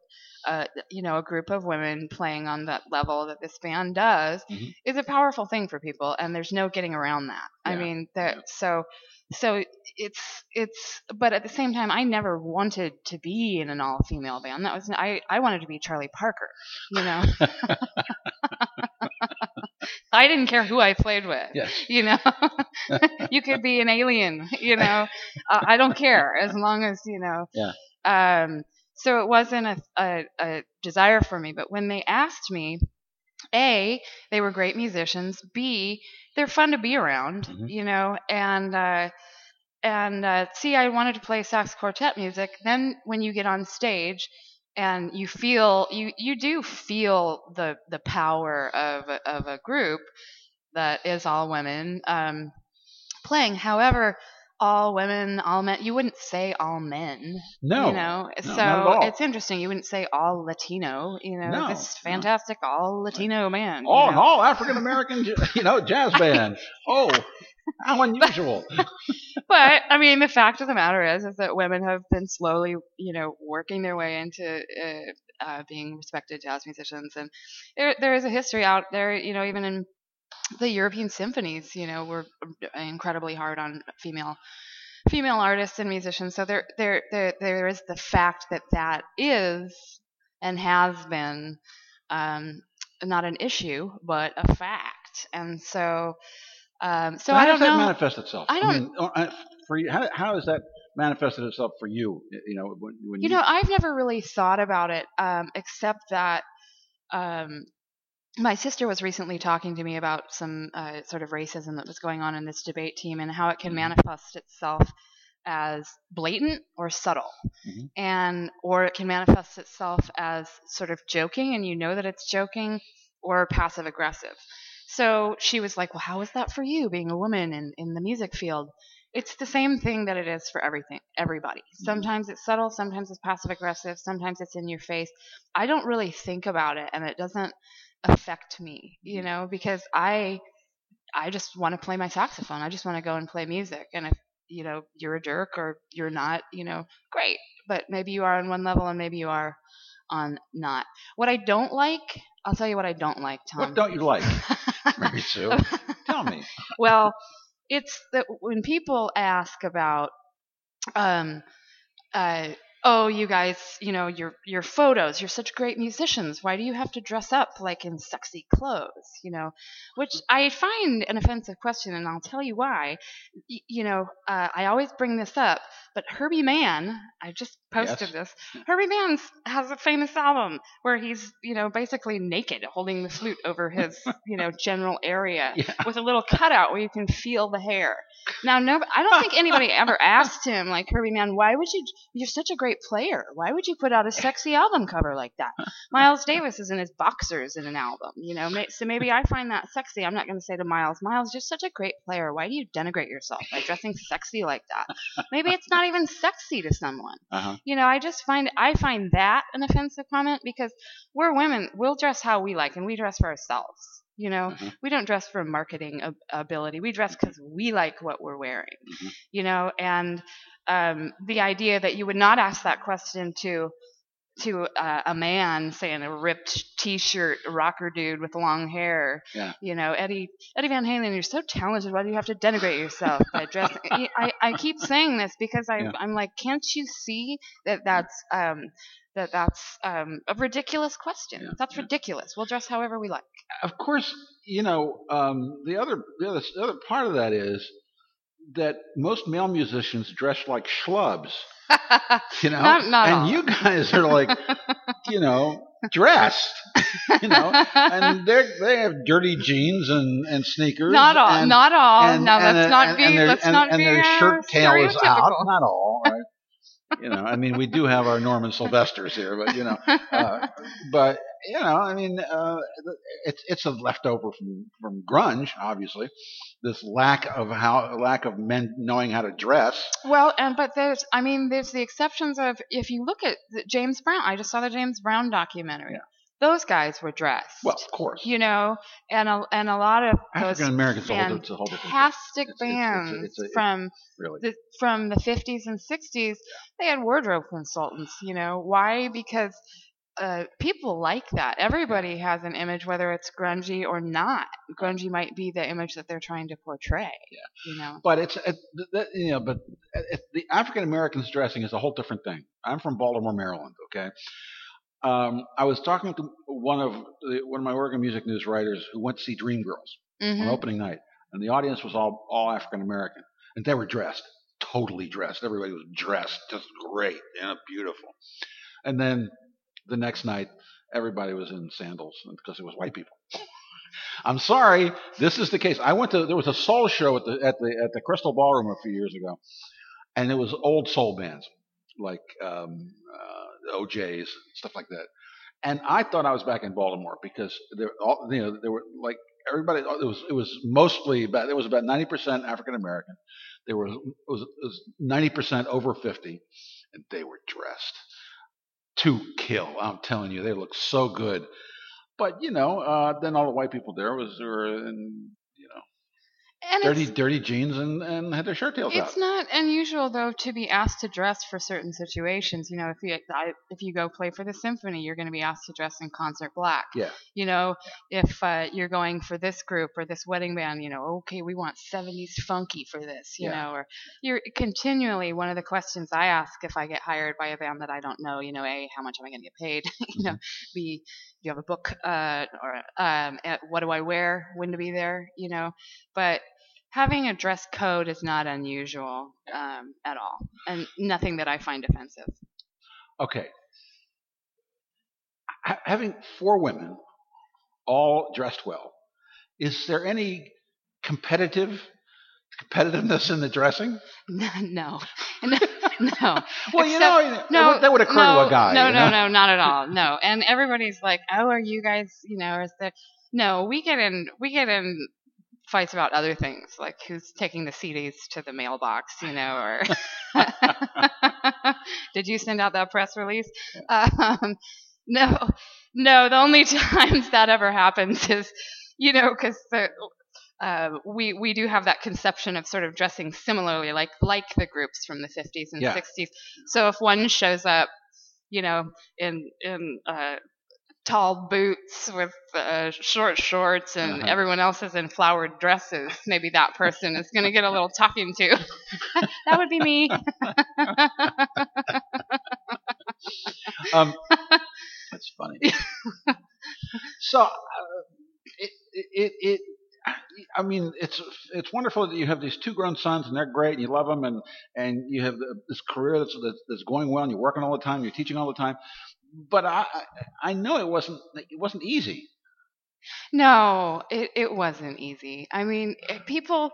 Uh, you know, a group of women playing on that level that this band does Mhm. is a powerful thing for people, and there's no getting around that. I mean, that yeah. so so it's it's but at the same time i never wanted to be in an all female band that was i i wanted to be charlie parker you know i didn't care who i played with Yes. you know you could be an alien you know uh, i don't care as long as you know Yeah. um so it wasn't a, a, a desire for me but when they asked me a they were great musicians b they're fun to be around Mhm. you know and uh and uh, see, I wanted to play sax quartet music. Then when you get on stage and you feel you you do feel the the power of a, of a group that is all women um, playing. However, all women, all men. You wouldn't say all men. No. You know, No, so not at all. it's interesting. You wouldn't say all Latino. You know, No, this no. fantastic all Latino man. you Oh, know. all African American, you know, jazz band. Oh, how unusual. but I mean, the fact of the matter is, is that women have been slowly, you know, working their way into uh, uh, being respected jazz musicians, and there there is a history out there, you know, even in the European symphonies, you know, were incredibly hard on female female artists and musicians. So there there there there is the fact that that is and has been um, not an issue, but a fact, and so. Um, so how I don't does that know. manifest itself? I don't- mean, uh, for you, how, how has that manifested itself for you? You know, when, when You know, I've never really thought about it, um, except that um, my sister was recently talking to me about some uh, sort of racism that was going on in this debate team and how it can Mhm. manifest itself as blatant or subtle, Mhm. and or it can manifest itself as sort of joking, and you know that it's joking, or passive aggressive. So she was like, "Well, how is that for you, being a woman in in the music field?" It's the same thing that it is for everything, everybody. Sometimes it's subtle, sometimes it's passive aggressive, sometimes it's in your face. I don't really think about it, and it doesn't affect me, you know, because I I just want to play my saxophone. I just want to go and play music. And if you know you're a jerk or you're not, you know, great. But maybe you are on one level and maybe you are on not. What I don't like, I'll tell you what I don't like, Tom. what don't you like, Mary Sue? Tell me. well, it's that when people ask about, um, uh, oh, you guys, you know, your your photos, you're such great musicians. Why do you have to dress up like in sexy clothes? You know, which I find an offensive question, and I'll tell you why. Y- you know, uh, I always bring this up, but Herbie Mann, I just posted this. Herbie Mann has a famous album where he's, you know, basically naked, holding the flute over his, you know, general area Yeah. with a little cutout where you can feel the hair. Now, no, I don't think anybody ever asked him, like Herbie Mann, why would you? You're such a great player. Why would you put out a sexy album cover like that? Miles Davis is in his boxers in an album, you know. So maybe I find that sexy. I'm not going to say to Miles, Miles, you're such a great player. Why do you denigrate yourself by dressing sexy like that? Maybe it's not even sexy to someone Uh-huh. You know i just find i find that an offensive comment because we're women we'll dress how we like and we dress for ourselves you know Mhm. we don't dress for marketing ab- ability we dress because we like what we're wearing Mhm. you know and um, the idea that you would not ask that question to to uh, a man saying a ripped t-shirt rocker dude with long hair Yeah. you know eddie eddie van halen you're so talented why do you have to denigrate yourself by dressing I, I, I keep saying this because I, Yeah. i'm like can't you see that that's um that that's um, a ridiculous question Yeah, that's yeah. ridiculous we'll dress however we like Of course, you know um, the other the other the other part of that is that most male musicians dress like schlubs. You know, Not- not and all. you guys are like, you know, dressed. You know, and they they have dirty jeans and, and sneakers. not all, and, not all. and- no, and let's not be. and let's and, not and be their uh, shirt tail is out. Not all, right? you know, I mean, we do have our Norman Sylvesters here, but you know, uh, but you know, I mean, uh, it's it's a leftover from from grunge, obviously. This lack of how lack of men knowing how to dress. Well, and but there's, I mean, there's the exceptions of if you look at the James Brown. I just saw the James Brown documentary. Yeah. Those guys were dressed. Well, of course, you know, and a, and a lot of African Americans, a whole, it's a whole different thing, fantastic bands it's a- it's- from really. the from the 50s and 60s. They had wardrobe consultants. You know why? Because uh, people like that. Everybody has an image, whether it's grungy or not. Grungy might be the image that they're trying to portray. Yeah. You know. But it's it, you know, but it, the African Americans dressing is a whole different thing. I'm from Baltimore, Maryland. Okay, um, I was talking to one of the, one of my Oregon Music News writers who went to see Dreamgirls on Mhm. opening night, and the audience was all all African American, and they were dressed, totally dressed. Everybody was dressed, just great and beautiful. And then the next night, everybody was in sandals because it was white people. I'm sorry, this is the case. I went to there was a soul show at the at the at the Crystal Ballroom a few years ago, and it was old soul bands like um, uh, O'Jays stuff like that. And I thought I was back in Baltimore because there all you know there were like everybody it was it was mostly about it was about 90% African American. There was it was 90% over 50, and they were dressed to kill. I'm telling you, they look so good. But you know, uh, then all the white people there was were in And dirty it's, dirty jeans and, and had their shirt tails up. it's out. not unusual though to be asked to dress for certain situations. You know, if you I, if you go play for the symphony, you're going to be asked to dress in concert black. Yeah. You know, if uh, you're going for this group or this wedding band, you know, okay, we want 70s funky for this. You Yeah. know, or you're continually one of the questions I ask if I get hired by a band that I don't know. You know, a how much am I going to get paid? you know, b do you have a book uh, or um, at what do I wear? When to be there? You know, but having a dress code is not unusual um, at all, and nothing that I find offensive. Okay. Ha- having four women all dressed well, is there any competitive competitiveness in the dressing? no, no, no. Well, you know, no, that would- occur no, to a guy. No, you no, know? no, not at all. No, and everybody's like, "Oh, are you guys? You know, is there?" No, we get in, we get in fights about other things, like who's taking the CDs to the mailbox, you know, or did you send out that press release? Um, no, no. The only times that ever happens is, you know, because the. Uh, we we do have that conception of sort of dressing similarly, like like the groups from the 50s and Yeah. 60s. So if one shows up, you know, in in uh, tall boots with uh, short shorts, and Uh-huh. everyone else is in flowered dresses, maybe that person is going to get a little talking to. that would be me. Um, that's funny. so, uh, it, it, it, I mean, it's it's wonderful that you have these two grown sons and they're great and you love them and and you have this career that's that's, that's going well and you're working all the time, you're teaching all the time. But I I know it wasn't it wasn't easy. No, it, it wasn't easy. I mean, eh, people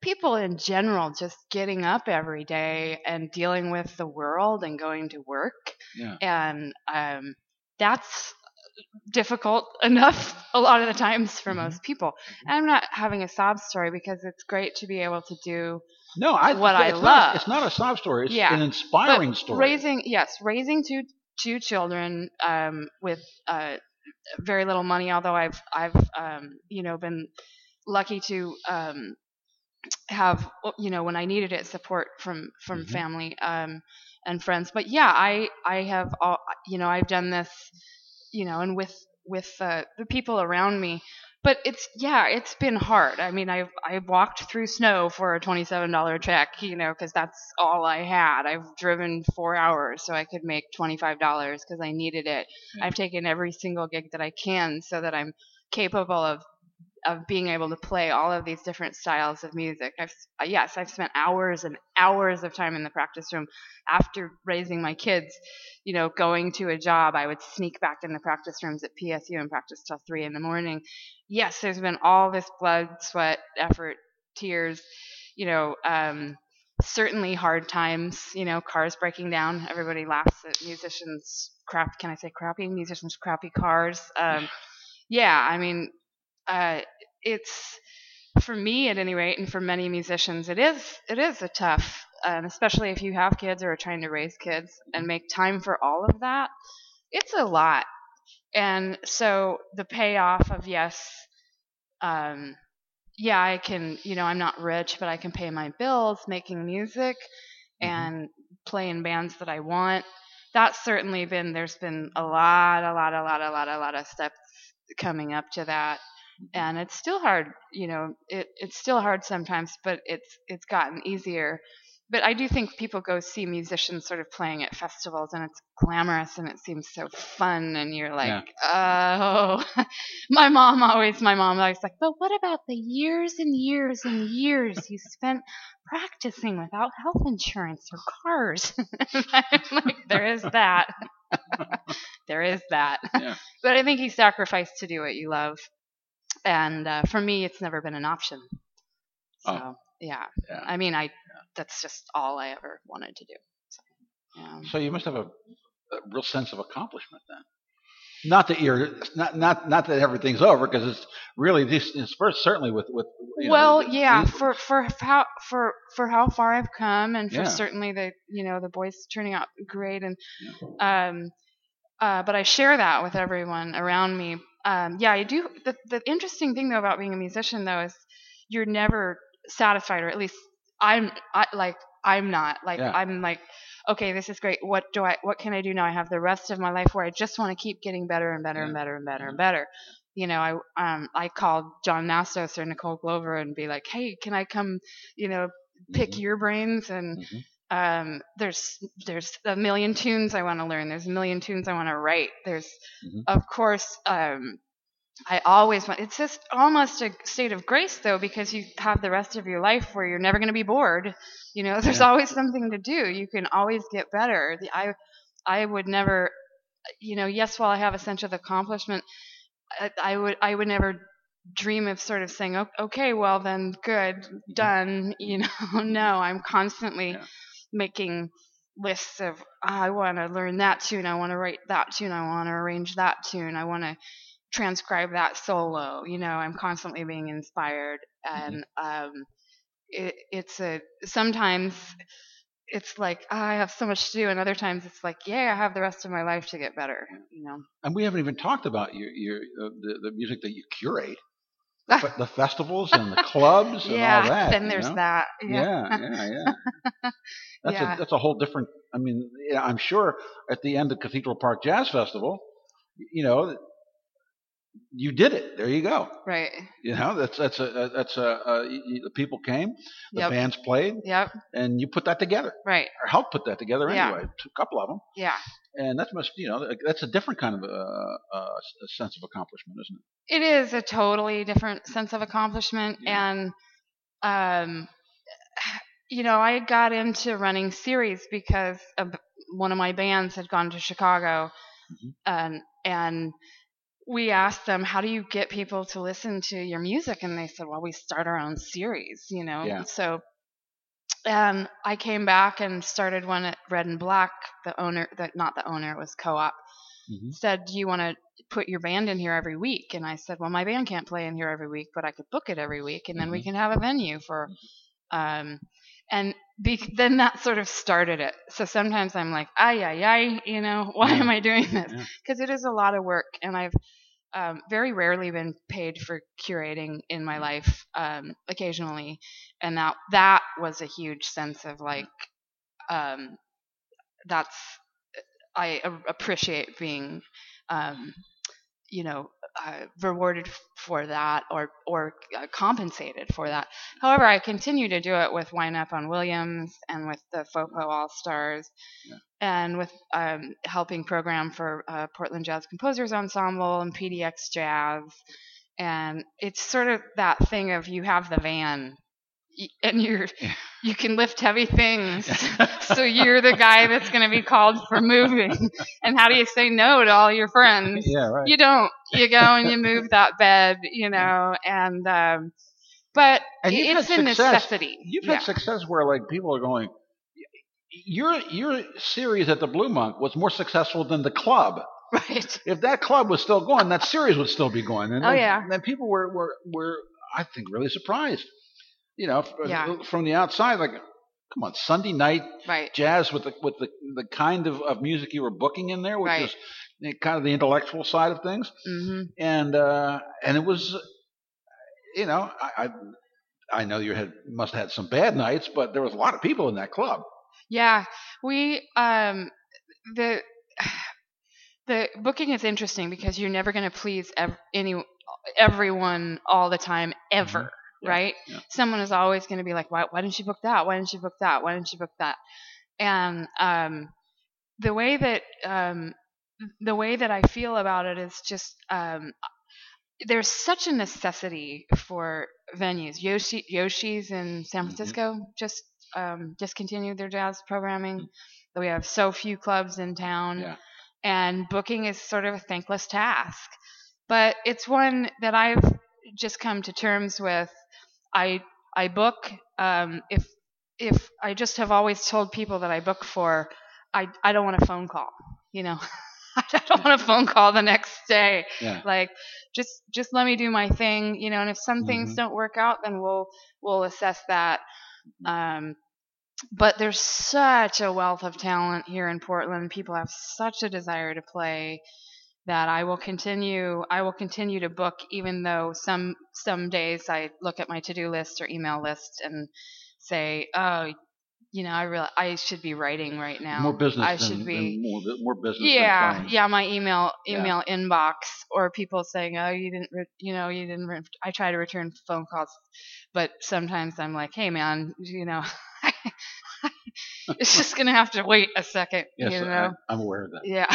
people in general just getting up every day and dealing with the world and going to work Yeah. and um, that's difficult enough a lot of the times for Mhm. most people. And I'm not having a sob story because it's great to be able to do No, I What I love. Not, it's not a sob story. It's Yeah, an inspiring but story. Raising yes, raising two two children um, with uh, very little money. Although I've I've um, you know been lucky to um, have you know when I needed it support from from Mhm. family um, and friends. But yeah, I I have all you know I've done this you know and with with uh, the people around me. But it's yeah, it's been hard. I mean, I've I walked through snow for a twenty-seven dollar check, you know, because that's all I had. I've driven four hours so I could make twenty-five dollars because I needed it. Yeah. I've taken every single gig that I can so that I'm capable of of being able to play all of these different styles of music. I've yes, I've spent hours and hours of time in the practice room after raising my kids. You know, going to a job, I would sneak back in the practice rooms at PSU and practice till three in the morning. Yes, there's been all this blood, sweat, effort, tears. You know, um, certainly hard times. You know, cars breaking down. Everybody laughs at musicians. Crap. Can I say crappy? Musicians crappy cars. Um, yeah, I mean, uh, it's for me at any rate, and for many musicians, it is it is a tough, and especially if you have kids or are trying to raise kids and make time for all of that, it's a lot. And so the payoff of yes, um, yeah, I can, you know, I'm not rich, but I can pay my bills making music Mm-hmm. and play in bands that I want. That's certainly been there's been a lot, a lot, a lot, a lot, a lot of steps coming up to that. And it's still hard, you know, it, it's still hard sometimes, but it's it's gotten easier. But I do think people go see musicians sort of playing at festivals and it's glamorous and it seems so fun and you're like, oh my mom always my mom always like, but what about the years and years and years you spent practicing without health insurance or cars? I'm like, there is that. there is that. Yeah. But I think you sacrifice to do what you love. And uh, for me, it's never been an option. So, Oh. yeah. Yeah. I mean, I that's just all I ever wanted to do. So, yeah. So you must have a, a real sense of accomplishment then. Not that you're not not not that everything's over because it's really this it's first certainly with with know, well, the- yeah, the- for for how for for how far I've come, and for Yeah. certainly the you know the boys turning out great, and um, uh, but I share that with everyone around me. Um, yeah, I do. The the interesting thing though about being a musician though is you're never satisfied, or at least I'm I, like I'm not. Like Yeah. I'm like, okay, this is great. What do I? What can I do now? I have the rest of my life where I just want to keep getting better and better and better and better Yeah. and better. You know, I um I called John Nastos or Nicole Glover and be like, hey, can I come? You know, pick Mhm. your brains and Mhm. Um there's there's a million tunes I want to learn. There's a million tunes I want to write. There's Mhm. of course um I always want it's just almost a state of grace though because you have the rest of your life where you're never going to be bored. You know, there's Yeah. always something to do. You can always get better. The, I I would never you know, yes, while I have a sense of accomplishment, I, I would I would never dream of sort of saying, "O- okay, well then, good, done. You know, no, I'm constantly Yeah. Making lists of "Ah, I want to learn that tune, I want to write that tune, I want to arrange that tune, I want to transcribe that solo. You know, I'm constantly being inspired, and um, it, it's a sometimes it's like "Ah, I have so much to do, and other times it's like, yeah, I have the rest of my life to get better. You know. And we haven't even talked about your your uh, the, the music that you curate, Ah. the, the festivals and the clubs and yeah, all that. then you there's know? that. Yeah, yeah, yeah. That's Yeah. a that's a whole different. I mean, yeah, I'm sure at the end of Cathedral Park Jazz Festival, you know, you did it. There you go. Right. You know, that's that's a that's a, a y- y- the people came, the Yep. bands played, Yep. and you put that together Right. or helped put that together anyway. Yeah. anyway. A couple of them, Yeah. And that must you know that's a different kind of uh, uh, sense of accomplishment, isn't it? It is a totally different sense of accomplishment, Yeah. and um, you know, I got into running series because of one of my bands had gone to Chicago, Mhm. and and we asked them, how do you get people to listen to your music? And they said, well, we start our own series, you know. Yeah. So, and I came back and started one at Red and Black. The owner, the, not the owner, it was co-op. Mhm. Said, do you want to put your band in here every week? And I said, well, my band can't play in here every week, but I could book it every week, and then we Mhm. can have a venue for. Um, and be, then that sort of started it. So sometimes I'm like, ay, ay, ay, you know, why Yeah. am I doing this? Yeah. Because it is a lot of work, and I've um, very rarely been paid for curating in my life. Um, occasionally, and that that was a huge sense of like, um, that's I appreciate being, um, you know, uh, rewarded for that or or uh, compensated for that. However, I continue to do it with Wine Up on Williams and with the FOPO All Stars, Yeah. and with um, helping program for uh, Portland Jazz Composers Ensemble and PDX Jazz. and it's sort of that thing of you have the van and you're you can lift heavy things so you're the guy that's going to be called for moving and how do you say no to all your friends yeah, right. you don't you go and you move that bed you know and um but And it's a necessity You've yeah. had success where like people are going. Your your series at the Blue Monk was more successful than the club. right If that club was still going, that series would still be going. And Oh, then, yeah. then people were, were were I think really surprised. You know, Yeah. from the outside, like, come on, Sunday night right jazz with the with the the kind of, of music you were booking in there, which Right. is kind of the intellectual side of things, hmm and uh, and it was, you know, I. I I know you had must have had some bad nights, but there was a lot of people in that club. Yeah, we um the the booking is interesting because you're never going to please ev- any everyone all the time ever, Mhm. Yeah, right? yeah. Someone is always going to be like, why why didn't you book that? Why didn't you book that? Why didn't you book that? And um the way that um the way that I feel about it is just um there's such a necessity for venues. Yoshi Yoshi's in San Mhm. Francisco just um, discontinued their jazz programming. We have so few clubs in town, Yeah. and booking is sort of a thankless task. But it's one that I've just come to terms with. I I book um, if if I just have always told people that I book for. I I don't want a phone call. You know, I don't want a phone call the next day Yeah. like just just let me do my thing you know and if some things Mhm. don't work out then we'll we'll assess that um but there's such a wealth of talent here in Portland people have such a desire to play that I will continue I will continue to book even though some some days I look at my to-do list or email list and say oh you know I really I should be writing right now More business I should than be more, more business. yeah yeah my email Yeah. email inbox or people saying oh you didn't re- you know you didn't re-. i try to return phone calls but sometimes i'm like hey man you know it's just gonna have to wait a second Yes, you I, know I'm aware of that. yeah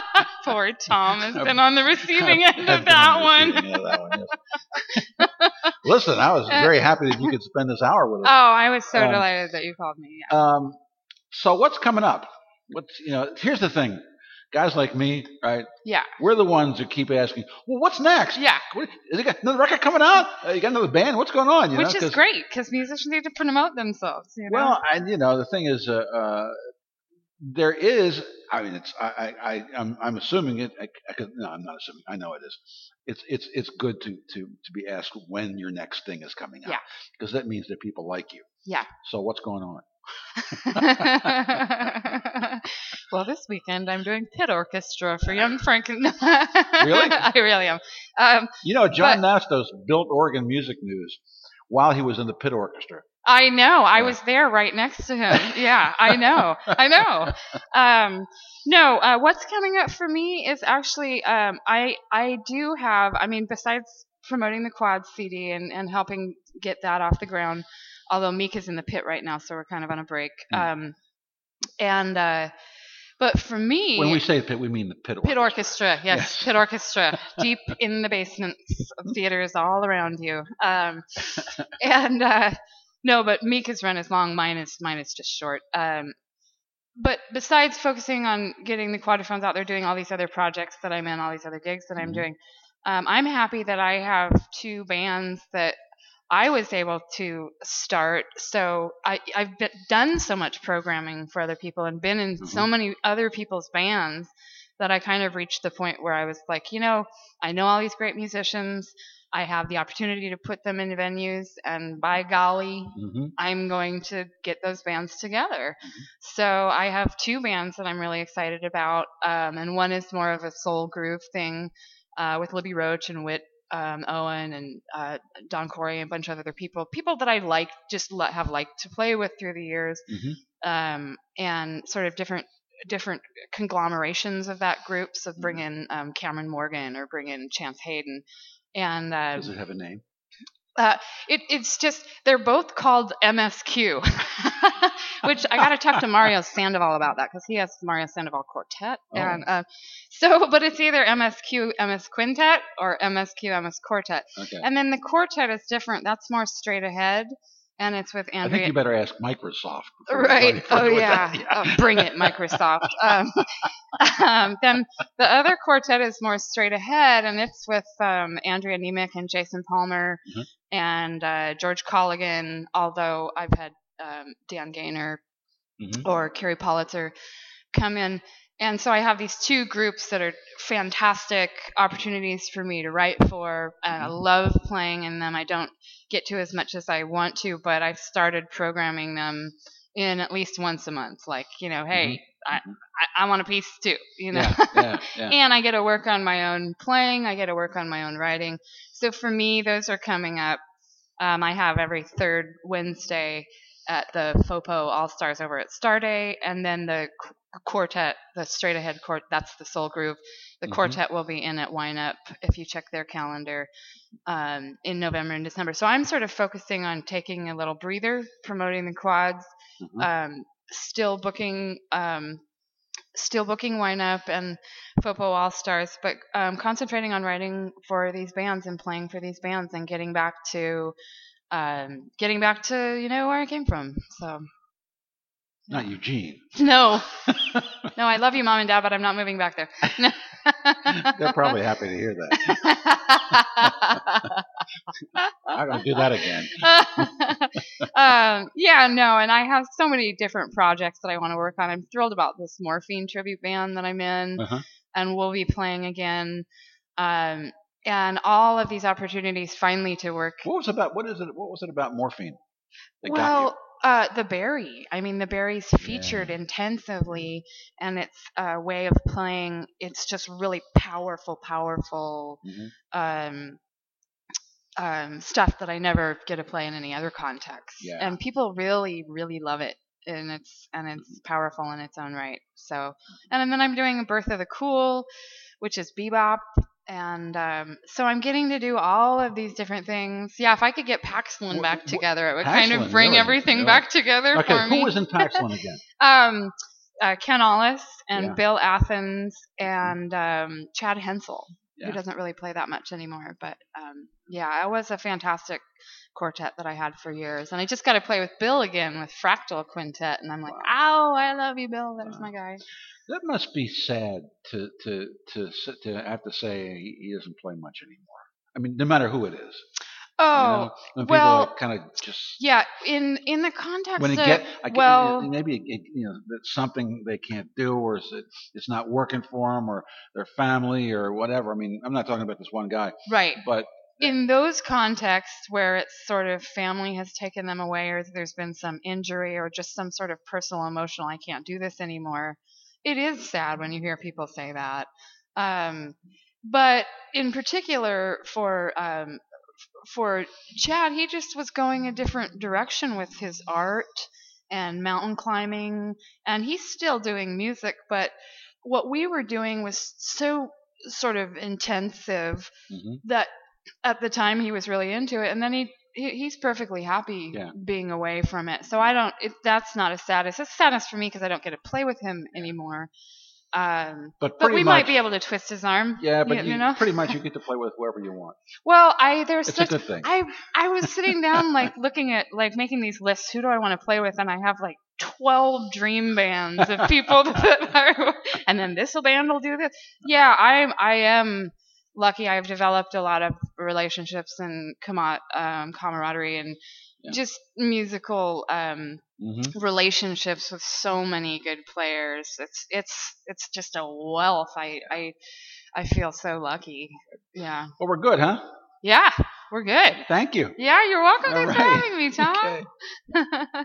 poor tom has been on the receiving end of that one of that one, yes. Listen, I was very happy that you could spend this hour with us. oh i was so Um, delighted that you called me yeah. Um, so what's coming up? What's you know? Here's the thing, guys like me, right? yeah We're the ones who keep asking, well, what's next? yeah What, is it got another record coming out? Uh, you got another band? What's going on? You which know, is great because musicians need to promote themselves you know? Well, I, you know, the thing is, uh, uh, there is. I mean, it's. I. I. I I'm. I'm assuming it. I, I could, no, I'm not assuming. I know it is. It's. It's. It's good to to to be asked when your next thing is coming out. Yeah. Because that means that people like you. Yeah. So what's going on? well, this weekend I'm doing pit orchestra for Young Franken. Really? I really am. Um, You know, John Nastos built Oregon Music News while he was in the pit orchestra. I know. I was there right next to him. Yeah, I know. I know. Um, no, uh, what's coming up for me is actually um, I I do have. I mean, besides promoting the Quad CD and and helping get that off the ground, although Mika's in the pit right now, so we're kind of on a break. Mm. Um, and uh, but for me, When we say pit, we mean the pit orchestra. Pit orchestra, yes, Yes. pit orchestra, deep in the basements of theaters all around you. Um, and uh, no, but Mika's run is long. Mine is mine is just short. Um, but besides focusing on getting the Quadraphonnes out there, doing all these other projects that I'm in, all these other gigs that I'm Mhm. doing, um, I'm happy that I have two bands that I was able to start. So I, I've been, done so much programming for other people and been in so Mhm. many other people's bands that I kind of reached the point where I was like, you know, I know all these great musicians. I have the opportunity to put them in venues, and by golly, hmm I'm going to get those bands together. Mm-hmm. So I have two bands that I'm really excited about, um, and one is more of a soul groove thing uh, with Libby Roach and Whit um, Owen and uh, Don Corey and a bunch of other people, people that I like just have liked to play with through the years, Mhm. um, and sort of different different conglomerations of that group. So bring in um, Cameron Morgan or bring in Chance Hayden, and uh, Does it have a name? Uh, it, it's just they're both called MSQ, which I got to talk to Mario Sandoval about that because he has Mario Sandoval Quartet, Oh. and uh, so but it's either MSQ MS Quintet or MSQ MS Quartet, Okay. and then the quartet is different. That's more straight ahead, and it's with Andrea. I think you better ask Microsoft. before you go Right. Oh with yeah. Oh, bring it, Microsoft. um, um, then the other quartet is more straight ahead, and it's with um, Andrea Nemec and Jason Palmer Mhm. and uh, George Colligan. Although I've had um, Dan Gaynor Mhm. or Carrie Politzer come in. And so I have these two groups that are fantastic opportunities for me to write for. And I Mhm. love playing in them. I don't get to as much as I want to, but I've started programming them in at least once a month. Like, you know, hey, I, Mhm. I, I want a piece too, you know? Yeah, yeah, yeah. and I get to work on my own playing. I get to work on my own writing. So for me, those are coming up. Um, I have every third Wednesday at the FOPO All Stars over at Starday, and then the quartet, the straight ahead court, that's the Soul Groove. The Mhm. quartet will be in at Wine Up if you check their calendar um, in November and December. So I'm sort of focusing on taking a little breather, promoting the quads, Mhm. um, still booking. Um, still booking Wine Up and Fopo All Stars, but um, concentrating on writing for these bands and playing for these bands and getting back to um, getting back to you know where I came from. So Not Eugene. no, no, I love you, mom and dad, but I'm not moving back there. No. They're probably happy to hear that. I'm gonna do that again. um, yeah, no, and I have so many different projects that I want to work on. I'm thrilled about this Morphine tribute band that I'm in, Uh-huh. and we'll be playing again. Um, and all of these opportunities finally to work. What was about? What is it? What was it about morphine? Well, uh, the bari. I mean, the bari's featured Yeah. intensively, and it's a way of playing. It's just really powerful, powerful? Mhm. um, um, stuff that I never get to play in any other context. Yeah. And people really, really love it, and it's and it's powerful in its own right. So, and then I'm doing Birth of the Cool, which is bebop. And um, so I'm getting to do all of these different things. Yeah, if I could get Paxlin What- back what- together, it would kind of bring really? everything Really? back together Okay, for me. who was in Paxlin again? um, uh, Ken Ollis and Yeah. Bill Athens and um, Chad Hensel, Yeah. who doesn't really play that much anymore. But um, yeah, it was a fantastic quartet that I had for years. And I just got to play with Bill again with Fractal Quintet. And I'm like, Wow. ow, I love you, Bill. There's Wow. my guy. That must be sad to to to to have to say he, he doesn't play much anymore. I mean, no matter who it is. You Oh, know? when well, kind of just yeah. In in the context when it of get I get- well, maybe it, you know that's something they can't do or is it, it's not working for them or their family or whatever. I mean, I'm not talking about this one guy, right. but in those contexts where it's sort of family has taken them away or there's been some injury or just some sort of personal emotional i can't do this anymore it is sad when you hear people say that um, but in particular for um, for chad he just was going a different direction with his art and mountain climbing and he's still doing music but what we were doing was so sort of intensive mhm. that at the time he was really into it and then he, he he's perfectly happy Yeah. being away from it so i don't it, that's not a sadness it's sadness for me because i don't get to play with him anymore um but but we much, might be able to twist his arm Yeah, but you, you, know pretty much you get to play with whoever you want. well i there's It's such a good thing. I I was sitting down like looking at like making these lists. Who do I want to play with? And I have like twelve dream bands of people that are, and then this band will do this. Yeah, I'm I am lucky. I've developed a lot of relationships and um, camaraderie and Yeah. just musical um, hmm relationships with so many good players. It's it's it's just a wealth. I I I feel so lucky. Yeah. Well, we're good, huh? Yeah, we're good. Thank you. Yeah, you're welcome. All Thanks for having me, Tom. Okay.